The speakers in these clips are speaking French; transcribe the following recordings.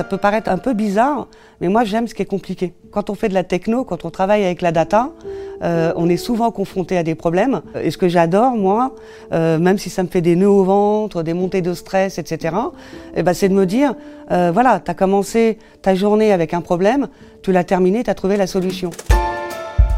Ça peut paraître un peu bizarre, mais moi j'aime ce qui est compliqué. Quand on fait de la techno, quand on travaille avec la data, euh, on est souvent confronté à des problèmes. Et ce que j'adore, moi, euh, même si ça me fait des nœuds au ventre, des montées de stress, etc., eh ben, c'est de me dire, euh, voilà, tu as commencé ta journée avec un problème, tu l'as terminé, tu as trouvé la solution.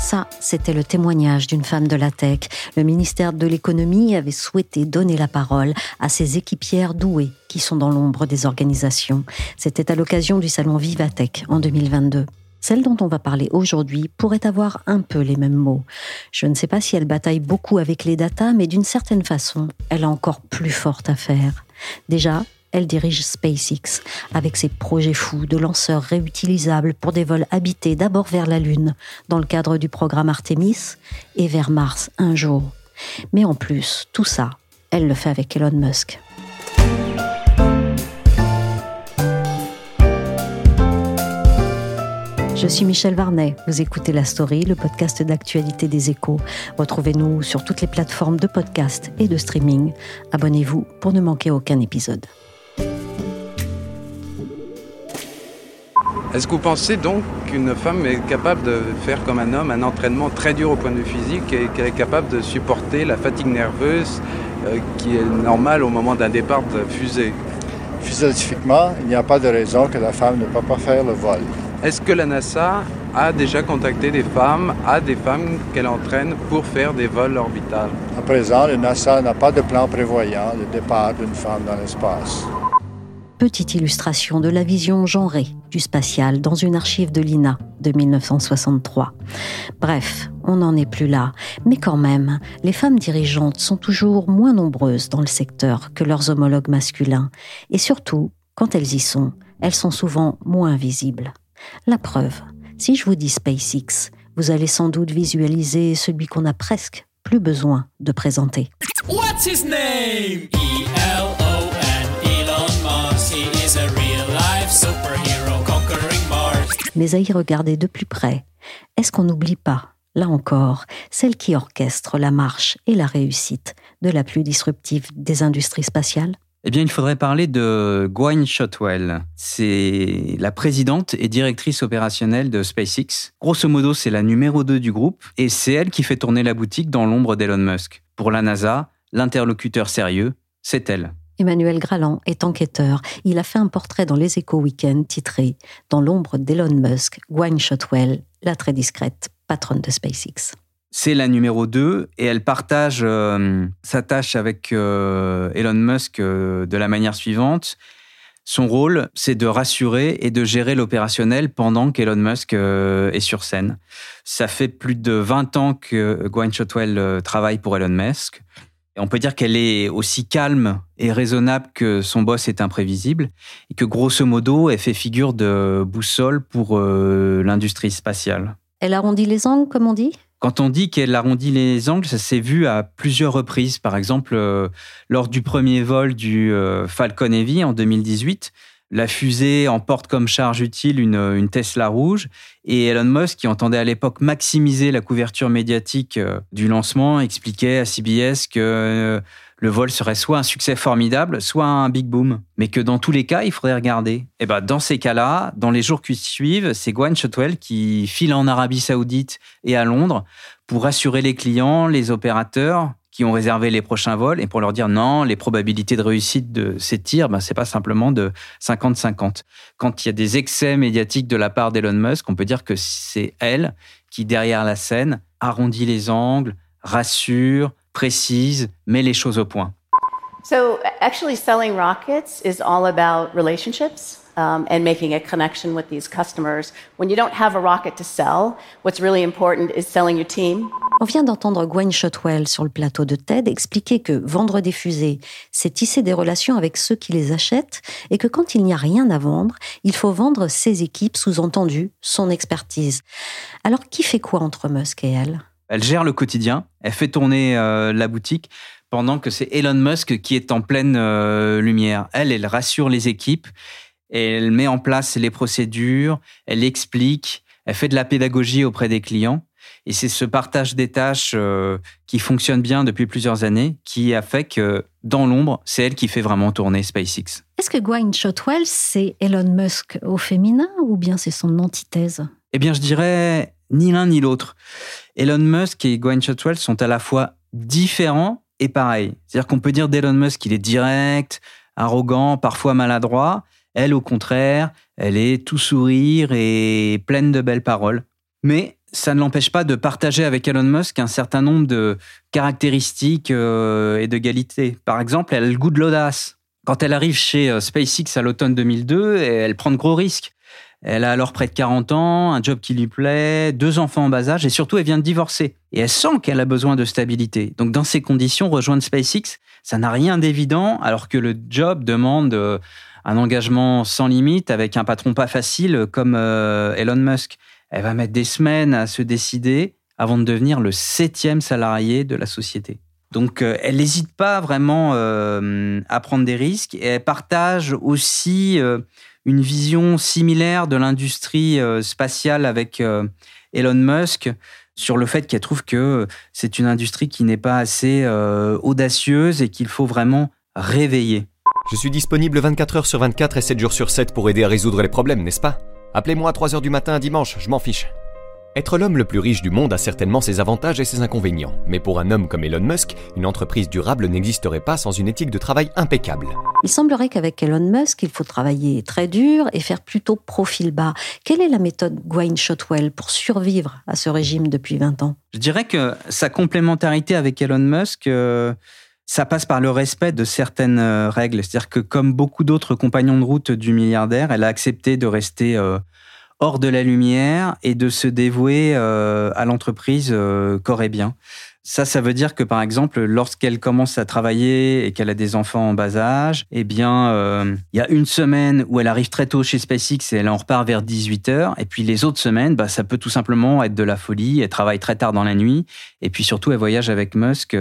Ça, c'était le témoignage d'une femme de la tech. Le ministère de l'économie avait souhaité donner la parole à ces équipières douées qui sont dans l'ombre des organisations. C'était à l'occasion du salon Vivatech en 2022. Celle dont on va parler aujourd'hui pourrait avoir un peu les mêmes mots. Je ne sais pas si elle bataille beaucoup avec les datas, mais d'une certaine façon, elle a encore plus forte à faire. Déjà, elle dirige SpaceX avec ses projets fous de lanceurs réutilisables pour des vols habités d'abord vers la Lune dans le cadre du programme Artemis et vers Mars un jour. Mais en plus, tout ça, elle le fait avec Elon Musk. Je suis Michel Varnet. Vous écoutez La Story, le podcast d'actualité des échos. Retrouvez-nous sur toutes les plateformes de podcast et de streaming. Abonnez-vous pour ne manquer aucun épisode. Est-ce que vous pensez donc qu'une femme est capable de faire comme un homme un entraînement très dur au point de vue physique et qu'elle est capable de supporter la fatigue nerveuse euh, qui est normale au moment d'un départ de fusée? Physiologiquement, il n'y a pas de raison que la femme ne peut pas faire le vol. Est-ce que la NASA a déjà contacté des femmes, a des femmes qu'elle entraîne pour faire des vols orbitales? À présent, le NASA n'a pas de plan prévoyant le départ d'une femme dans l'espace. Petite illustration de la vision genrée du spatial dans une archive de l'INA de 1963. Bref, on n'en est plus là. Mais quand même, les femmes dirigeantes sont toujours moins nombreuses dans le secteur que leurs homologues masculins. Et surtout, quand elles y sont, elles sont souvent moins visibles. La preuve, si je vous dis SpaceX, vous allez sans doute visualiser celui qu'on a presque plus besoin de présenter. What's his name? E-L-O-N, Mais à y regarder de plus près, est-ce qu'on n'oublie pas, là encore, celle qui orchestre la marche et la réussite de la plus disruptive des industries spatiales? Eh bien, il faudrait parler de Gwynne Shotwell. C'est la présidente et directrice opérationnelle de SpaceX. Grosso modo, c'est la numéro 2 du groupe et c'est elle qui fait tourner la boutique dans l'ombre d'Elon Musk. Pour la NASA, l'interlocuteur sérieux, c'est elle. Emmanuel Graland est enquêteur. Il a fait un portrait dans les Échos Weekend titré Dans l'ombre d'Elon Musk, Gwynne Shotwell, la très discrète patronne de SpaceX. C'est la numéro 2 et elle partage euh, sa tâche avec euh, Elon Musk euh, de la manière suivante. Son rôle, c'est de rassurer et de gérer l'opérationnel pendant qu'Elon Musk est sur scène. Ça fait plus de 20 ans que Gwynne Shotwell travaille pour Elon Musk. Et on peut dire qu'elle est aussi calme et raisonnable que son boss est imprévisible et que grosso modo, elle fait figure de boussole pour euh, l'industrie spatiale. Elle arrondit les angles, comme on dit? Quand on dit qu'elle arrondit les angles, ça s'est vu à plusieurs reprises. Par exemple, euh, lors du premier vol du euh, Falcon Heavy en 2018, la fusée emporte comme charge utile une, Tesla rouge et Elon Musk, qui entendait à l'époque maximiser la couverture médiatique euh, du lancement, expliquait à CBS que euh, le vol serait soit un succès formidable, soit un big boom, mais que dans tous les cas, il faudrait regarder. Et ben, dans ces cas-là, dans les jours qui suivent, c'est Gwynne Shotwell qui file en Arabie Saoudite et à Londres pour rassurer les clients, les opérateurs qui ont réservé les prochains vols et pour leur dire non, les probabilités de réussite de ces tirs, ben, c'est pas simplement de 50-50. Quand il y a des excès médiatiques de la part d'Elon Musk, on peut dire que c'est elle qui, derrière la scène, arrondit les angles, rassure, précise, met les choses au point. So, actually, selling rockets is all about relationships um, and making a connection with these customers. When you don't have a rocket to sell, what's really important is selling your team. On vient d'entendre Gwen Shotwell sur le plateau de TED expliquer que vendre des fusées, c'est tisser des relations avec ceux qui les achètent et que quand il n'y a rien à vendre, il faut vendre ses équipes, sous-entendu son expertise. Alors qui fait quoi entre Musk et elle? Elle gère le quotidien, elle fait tourner euh, la boutique pendant que c'est Elon Musk qui est en pleine euh, lumière. Elle, elle rassure les équipes, elle met en place les procédures, elle explique, elle fait de la pédagogie auprès des clients. Et c'est ce partage des tâches euh, qui fonctionne bien depuis plusieurs années qui a fait que dans l'ombre, c'est elle qui fait vraiment tourner SpaceX. Est-ce que Gwynne Shotwell, c'est Elon Musk au féminin ou bien c'est son antithèse? Eh bien, je dirais ni l'un ni l'autre. Elon Musk et Gwynne Shotwell sont à la fois différents et pareil. C'est-à-dire qu'on peut dire d'Elon Musk qu'il est direct, arrogant, parfois maladroit. Elle, au contraire, elle est tout sourire et pleine de belles paroles. Mais ça ne l'empêche pas de partager avec Elon Musk un certain nombre de caractéristiques euh, et de qualités. Par exemple, elle a le goût de l'audace. Quand elle arrive chez euh, SpaceX à l'automne 2002, elle prend de gros risques. Elle a alors près de 40 ans, un job qui lui plaît, deux enfants en bas âge et surtout elle vient de divorcer. Et elle sent qu'elle a besoin de stabilité. Donc dans ces conditions, rejoindre SpaceX, ça n'a rien d'évident alors que le job demande euh, un engagement sans limite avec un patron pas facile comme euh, Elon Musk. Elle va mettre des semaines à se décider avant de devenir le septième salarié de la société. Donc euh, elle n'hésite pas vraiment à prendre des risques et elle partage aussi une vision similaire de l'industrie euh, spatiale avec euh, Elon Musk sur le fait qu'elle trouve que c'est une industrie qui n'est pas assez euh, audacieuse et qu'il faut vraiment réveiller. Je suis disponible 24 heures sur 24 et 7 jours sur 7 pour aider à résoudre les problèmes, n'est-ce pas? Appelez-moi à 3 heures du matin un dimanche, je m'en fiche. Être l'homme le plus riche du monde a certainement ses avantages et ses inconvénients, mais pour un homme comme Elon Musk, une entreprise durable n'existerait pas sans une éthique de travail impeccable. Il semblerait qu'avec Elon Musk, il faut travailler très dur et faire plutôt profil bas. Quelle est la méthode Gwynne Shotwell pour survivre à ce régime depuis 20 ans? Je dirais que sa complémentarité avec Elon Musk... Euh, ça passe par le respect de certaines euh, règles. C'est-à-dire que comme beaucoup d'autres compagnons de route du milliardaire, elle a accepté de rester euh, hors de la lumière et de se dévouer euh, à l'entreprise euh, corps et bien. Ça, ça veut dire que par exemple, lorsqu'elle commence à travailler et qu'elle a des enfants en bas âge, eh bien, il y a une semaine où elle arrive très tôt chez SpaceX et elle en repart vers 18 h Et puis les autres semaines, bah, ça peut tout simplement être de la folie. Elle travaille très tard dans la nuit. Et puis surtout, elle voyage avec Musk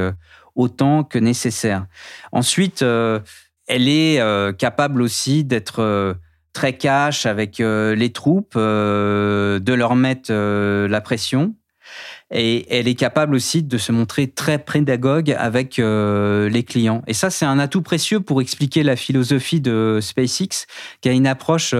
autant que nécessaire. Ensuite, elle est capable aussi d'être très cash avec euh, les troupes, euh, de leur mettre euh, la pression. Et elle est capable aussi de se montrer très pédagogue avec les clients. Et ça, c'est un atout précieux pour expliquer la philosophie de SpaceX, qui a une approche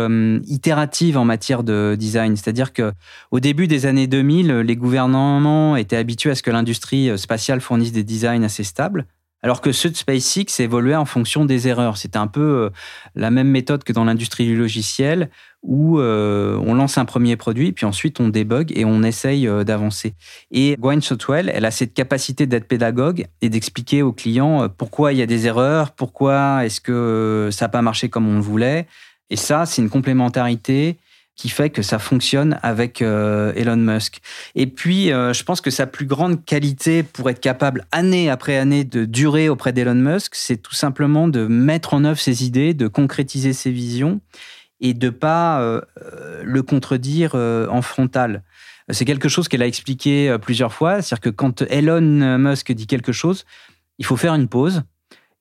itérative en matière de design. C'est-à-dire que au début des années 2000, les gouvernements étaient habitués à ce que l'industrie spatiale fournisse des designs assez stables. Alors que ceux de SpaceX évoluaient en fonction des erreurs. C'était un peu euh, la même méthode que dans l'industrie du logiciel, où euh, on lance un premier produit, puis ensuite on débug et on essaye euh, d'avancer. Et Gwynne Shotwell, elle a cette capacité d'être pédagogue et d'expliquer aux clients pourquoi il y a des erreurs, pourquoi est-ce que ça n'a pas marché comme on le voulait. Et ça, c'est une complémentarité qui fait que ça fonctionne avec euh, Elon Musk. Et puis, euh, je pense que sa plus grande qualité pour être capable, année après année, de durer auprès d'Elon Musk, c'est tout simplement de mettre en œuvre ses idées, de concrétiser ses visions et de pas euh, le contredire en frontal. C'est quelque chose qu'elle a expliqué plusieurs fois, c'est-à-dire que quand Elon Musk dit quelque chose, il faut faire une pause,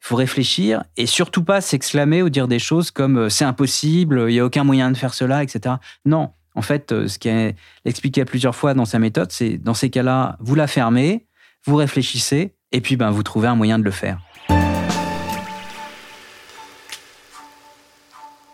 il faut réfléchir et surtout pas s'exclamer ou dire des choses comme euh, c'est impossible, il n'y a aucun moyen de faire cela, etc. Non, en fait, euh, ce qu'elle expliqué plusieurs fois dans sa méthode, c'est dans ces cas-là, vous la fermez, vous réfléchissez et puis ben, vous trouvez un moyen de le faire.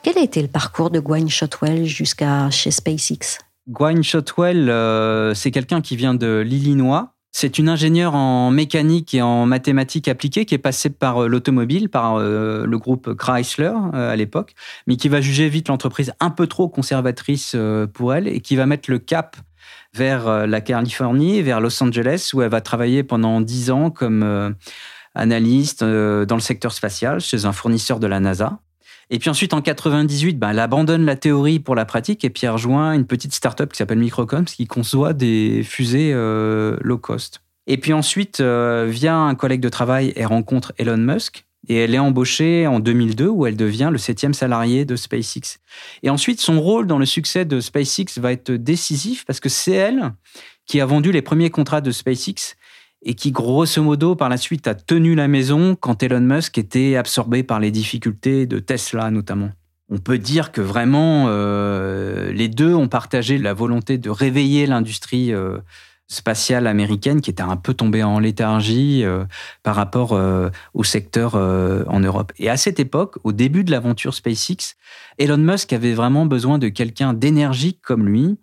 Quel a été le parcours de Gwynne Shotwell jusqu'à chez SpaceX? Gwynne Shotwell, euh, c'est quelqu'un qui vient de l'Illinois c'est une ingénieure en mécanique et en mathématiques appliquées qui est passée par euh, l'automobile, par euh, le groupe Chrysler euh, à l'époque, mais qui va juger vite l'entreprise un peu trop conservatrice pour elle et qui va mettre le cap vers la Californie, vers Los Angeles, où elle va travailler pendant dix ans comme analyste dans le secteur spatial chez un fournisseur de la NASA. Et puis ensuite, en 98, ben, elle abandonne la théorie pour la pratique et puis elle rejoint une petite start-up qui s'appelle Microcoms qui conçoit des fusées euh, low cost. Et puis ensuite, euh, via un collègue de travail, elle rencontre Elon Musk et elle est embauchée en 2002 où elle devient le septième salarié de SpaceX. Et ensuite, son rôle dans le succès de SpaceX va être décisif parce que c'est elle qui a vendu les premiers contrats de SpaceX et qui, grosso modo, par la suite, a tenu la maison quand Elon Musk était absorbé par les difficultés de Tesla, notamment. On peut dire que vraiment, euh, les deux ont partagé la volonté de réveiller l'industrie euh, spatiale américaine qui était un peu tombée en léthargie euh, par rapport au secteur en Europe. Et à cette époque, au début de l'aventure SpaceX, Elon Musk avait vraiment besoin de quelqu'un d'énergique comme lui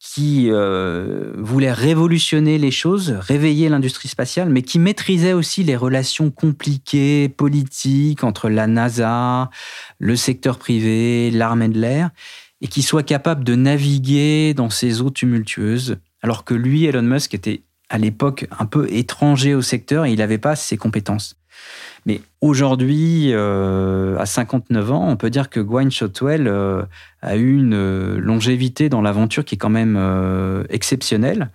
qui euh, voulait révolutionner les choses, réveiller l'industrie spatiale, mais qui maîtrisait aussi les relations compliquées, politiques entre la NASA, le secteur privé, l'armée de l'air, et qui soit capable de naviguer dans ces eaux tumultueuses, alors que lui, Elon Musk, était à l'époque un peu étranger au secteur et il n'avait pas ces compétences. Mais aujourd'hui, euh, à 59 ans, on peut dire que Gwynne Shotwell euh, a eu une euh, longévité dans l'aventure qui est quand même exceptionnelle.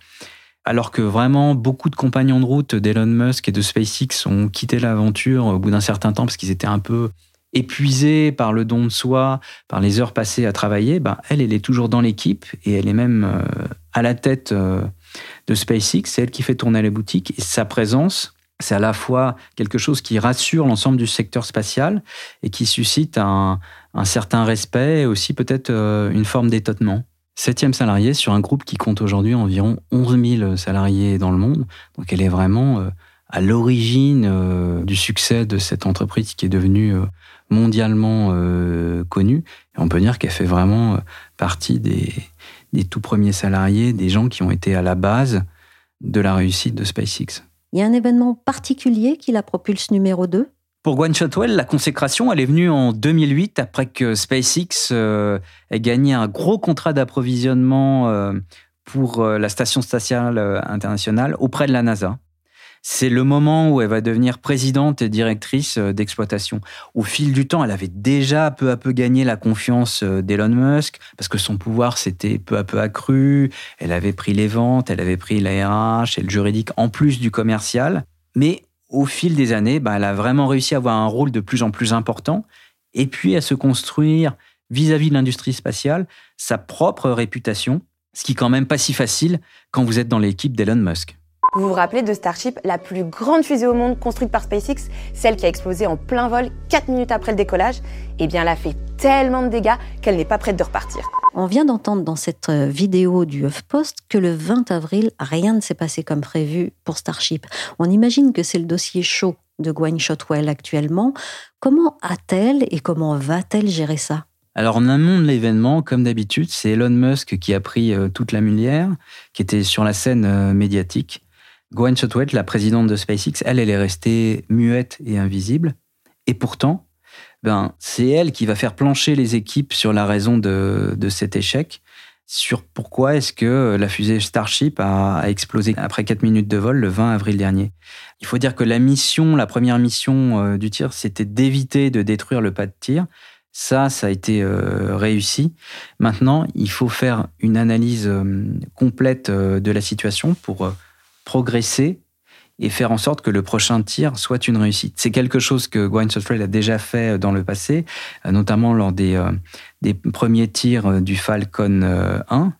Alors que vraiment beaucoup de compagnons de route d'Elon Musk et de SpaceX ont quitté l'aventure au bout d'un certain temps parce qu'ils étaient un peu épuisés par le don de soi, par les heures passées à travailler, ben, elle, elle est toujours dans l'équipe et elle est même à la tête de SpaceX. C'est elle qui fait tourner les boutiques et sa présence, c'est à la fois quelque chose qui rassure l'ensemble du secteur spatial et qui suscite un, certain respect et aussi peut-être euh, une forme d'étonnement. Septième salarié sur un groupe qui compte aujourd'hui environ 11 000 salariés dans le monde. Donc elle est vraiment euh, à l'origine euh, du succès de cette entreprise qui est devenue mondialement connue. On peut dire qu'elle fait vraiment partie des, des tout premiers salariés, des gens qui ont été à la base de la réussite de SpaceX. Il y a un événement particulier qui la propulse numéro 2 Pour Gwynne Shotwell, la consécration, elle est venue en 2008 après que SpaceX euh, ait gagné un gros contrat d'approvisionnement euh, pour euh, la station spatiale internationale auprès de la NASA. C'est le moment où elle va devenir présidente et directrice euh, d'exploitation. Au fil du temps, elle avait déjà peu à peu gagné la confiance euh, d'Elon Musk parce que son pouvoir s'était peu à peu accru. Elle avait pris les ventes, elle avait pris la RH et le juridique en plus du commercial. Mais au fil des années, bah, elle a vraiment réussi à avoir un rôle de plus en plus important et puis à se construire vis-à-vis de l'industrie spatiale sa propre réputation, ce qui est quand même pas si facile quand vous êtes dans l'équipe d'Elon Musk. Vous vous rappelez de Starship, la plus grande fusée au monde construite par SpaceX, celle qui a explosé en plein vol 4 minutes après le décollage? Eh bien, elle a fait tellement de dégâts qu'elle n'est pas prête de repartir. On vient d'entendre dans cette euh, vidéo du HuffPost que le 20 avril, rien ne s'est passé comme prévu pour Starship. On imagine que c'est le dossier chaud de Gwynne Shotwell actuellement. Comment a-t-elle et comment va-t-elle gérer ça? Alors en amont de l'événement, comme d'habitude, c'est Elon Musk qui a pris euh, toute la mulière, qui était sur la scène euh, médiatique. Gwynne Shotwell, la présidente de SpaceX, elle, elle est restée muette et invisible. Et pourtant, ben, c'est elle qui va faire plancher les équipes sur la raison de, de cet échec, sur pourquoi est-ce que la fusée Starship a, explosé après 4 minutes de vol le 20 avril dernier. Il faut dire que la mission, la première mission euh, du tir, c'était d'éviter de détruire le pas de tir. Ça, ça a été euh, réussi. Maintenant, il faut faire une analyse euh, complète de la situation pour progresser et faire en sorte que le prochain tir soit une réussite. C'est quelque chose que Gwynne Shotwell a déjà fait dans le passé, euh, notamment lors des, euh, des premiers tirs euh, du Falcon euh, 1,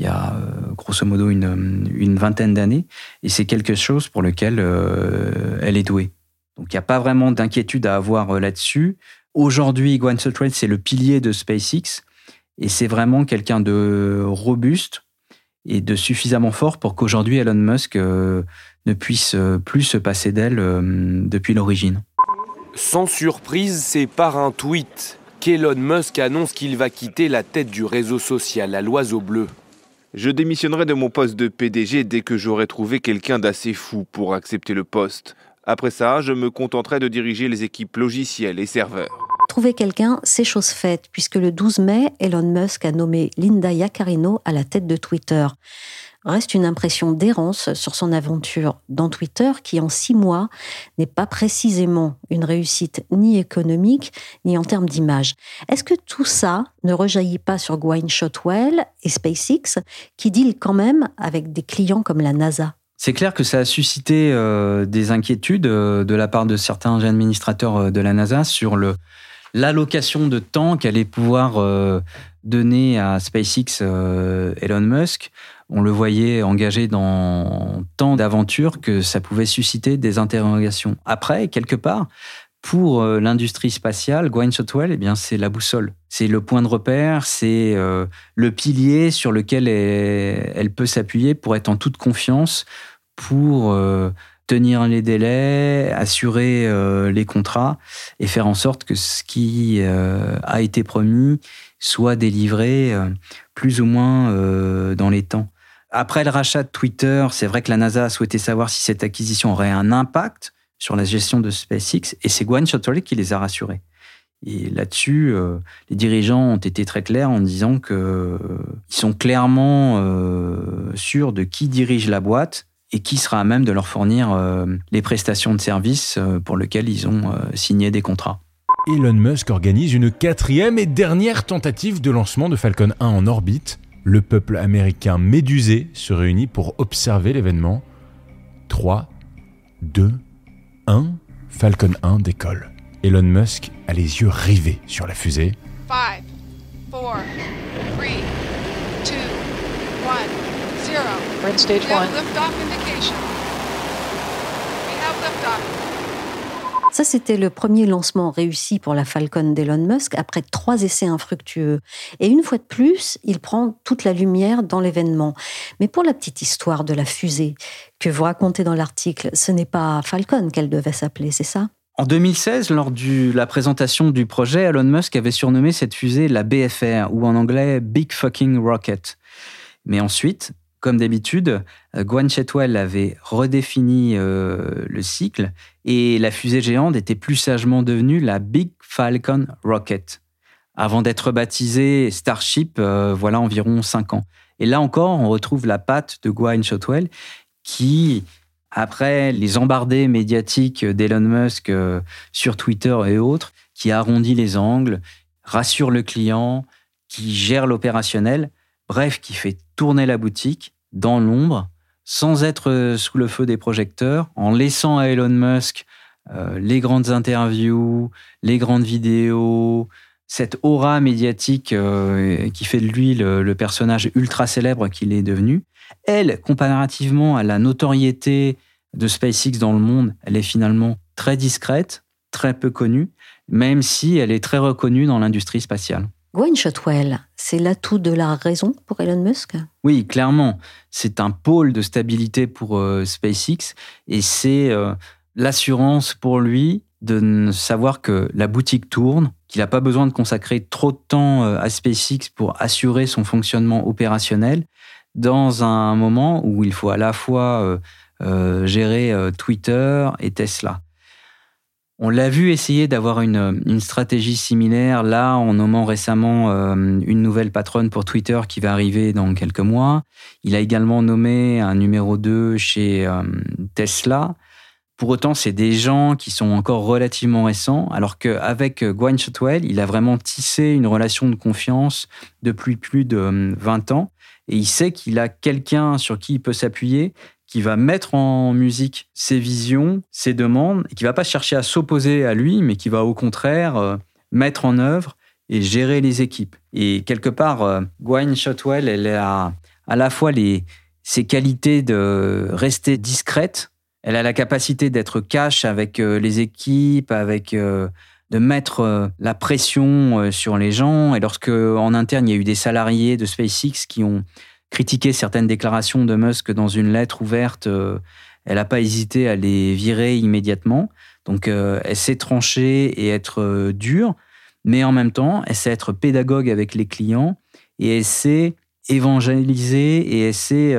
il y a euh, grosso modo une, une vingtaine d'années, et c'est quelque chose pour lequel euh, elle est douée. Donc il n'y a pas vraiment d'inquiétude à avoir euh, là-dessus. Aujourd'hui, Gwynne Shotwell, c'est le pilier de SpaceX, et c'est vraiment quelqu'un de robuste et de suffisamment fort pour qu'aujourd'hui Elon Musk euh, ne puisse euh, plus se passer d'elle euh, depuis l'origine. Sans surprise, c'est par un tweet qu'Elon Musk annonce qu'il va quitter la tête du réseau social à l'oiseau bleu. Je démissionnerai de mon poste de PDG dès que j'aurai trouvé quelqu'un d'assez fou pour accepter le poste. Après ça, je me contenterai de diriger les équipes logicielles et serveurs. Trouver quelqu'un, c'est chose faite, puisque le 12 mai, Elon Musk a nommé Linda Yaccarino à la tête de Twitter. reste une impression d'errance sur son aventure dans Twitter qui, en six mois, n'est pas précisément une réussite ni économique ni en termes d'image. Est-ce que tout ça ne rejaillit pas sur Gwynne Shotwell et SpaceX qui deal quand même avec des clients comme la NASA? C'est clair que ça a suscité euh, des inquiétudes euh, de la part de certains administrateurs euh, de la NASA sur le, l'allocation de temps qu'allait pouvoir donner à SpaceX Elon Musk. On le voyait engagé dans tant d'aventures que ça pouvait susciter des interrogations. Après, quelque part, pour l'industrie spatiale, Gwynne Shotwell, eh bien, c'est la boussole. C'est le point de repère, c'est le pilier sur lequel elle peut s'appuyer pour être en toute confiance pour euh, tenir les délais, assurer euh, les contrats et faire en sorte que ce qui euh, a été promis soit délivré plus ou moins dans les temps. Après le rachat de Twitter, c'est vrai que la NASA a souhaité savoir si cette acquisition aurait un impact sur la gestion de SpaceX et c'est Gwen Shotwell qui les a rassurés. Et là-dessus, les dirigeants ont été très clairs en disant qu'ils sont clairement sûrs de qui dirige la boîte et qui sera à même de leur fournir euh, les prestations de services euh, pour lesquelles ils ont euh, signé des contrats. Elon Musk organise une quatrième et dernière tentative de lancement de Falcon 1 en orbite. Le peuple américain médusé se réunit pour observer l'événement. 3, 2, 1, Falcon 1 décolle. Elon Musk a les yeux rivés sur la fusée. 5, 4, 3, 2, 1. Ça, c'était le premier lancement réussi pour la Falcon d'Elon Musk après trois essais infructueux. Et une fois de plus, il prend toute la lumière dans l'événement. Mais pour la petite histoire de la fusée que vous racontez dans l'article, ce n'est pas Falcon qu'elle devait s'appeler, c'est ça? En 2016, lors de la présentation du projet, Elon Musk avait surnommé cette fusée la BFR, ou en anglais Big Fucking Rocket. Mais ensuite, comme d'habitude, euh, Gwen Chetwell avait redéfini euh, le cycle et la fusée géante était plus sagement devenue la Big Falcon Rocket, avant d'être baptisée Starship euh, voilà environ cinq ans. Et là encore, on retrouve la patte de Gwen Chetwell qui, après les embardées médiatiques d'Elon Musk sur Twitter et autres, qui arrondit les angles, rassure le client, qui gère l'opérationnel, bref, qui fait tourner la boutique dans l'ombre, sans être sous le feu des projecteurs, en laissant à Elon Musk euh, les grandes interviews, les grandes vidéos, cette aura médiatique euh, qui fait de lui le, personnage ultra célèbre qu'il est devenu. Elle, comparativement à la notoriété de SpaceX dans le monde, elle est finalement très discrète, très peu connue, même si elle est très reconnue dans l'industrie spatiale. Gwynne Shotwell, c'est l'atout de la raison pour Elon Musk? Oui, clairement. C'est un pôle de stabilité pour euh, SpaceX et c'est euh, l'assurance pour lui de savoir que la boutique tourne, qu'il n'a pas besoin de consacrer trop de temps euh, à SpaceX pour assurer son fonctionnement opérationnel dans un moment où il faut à la fois gérer Twitter et Tesla. On l'a vu essayer d'avoir une, stratégie similaire, là, en nommant récemment euh, une nouvelle patronne pour Twitter qui va arriver dans quelques mois. Il a également nommé un numéro 2 chez euh, Tesla. Pour autant, c'est des gens qui sont encore relativement récents, alors qu'avec Gwynne Shotwell, il a vraiment tissé une relation de confiance depuis plus de 20 euh, ans. Et il sait qu'il a quelqu'un sur qui il peut s'appuyer qui va mettre en musique ses visions, ses demandes, et qui va pas chercher à s'opposer à lui, mais qui va au contraire euh, mettre en œuvre et gérer les équipes. Et quelque part, euh, Gwynne Shotwell, elle a à la fois ses qualités de rester discrète, elle a la capacité d'être cash avec euh, les équipes, avec de mettre la pression sur les gens. Et lorsque en interne il y a eu des salariés de SpaceX qui ont critiqué certaines déclarations de Musk dans une lettre ouverte, euh, elle n'a pas hésité à les virer immédiatement. Donc euh, elle sait trancher et être euh, dure, mais en même temps, elle sait être pédagogue avec les clients et elle sait évangéliser et elle sait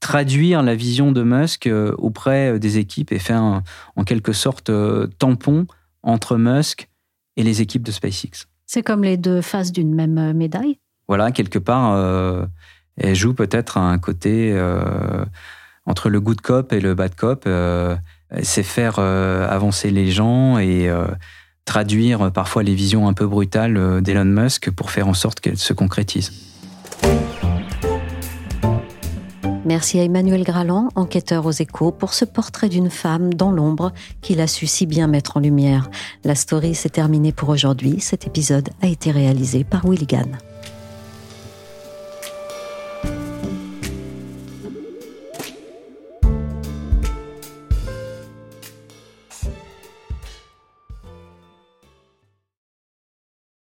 traduire la vision de Musk auprès des équipes et faire en quelque sorte tampon entre Musk et les équipes de SpaceX. C'est comme les deux faces d'une même médaille Voilà, quelque part, Elle joue peut-être un côté euh, entre le good cop et le bad cop. Euh, c'est faire euh, avancer les gens et traduire parfois les visions un peu brutales d'Elon Musk pour faire en sorte qu'elles se concrétisent. Merci à Emmanuel Graland, enquêteur aux échos, pour ce portrait d'une femme dans l'ombre qu'il a su si bien mettre en lumière. La story s'est terminée pour aujourd'hui. Cet épisode a été réalisé par Willy Gann.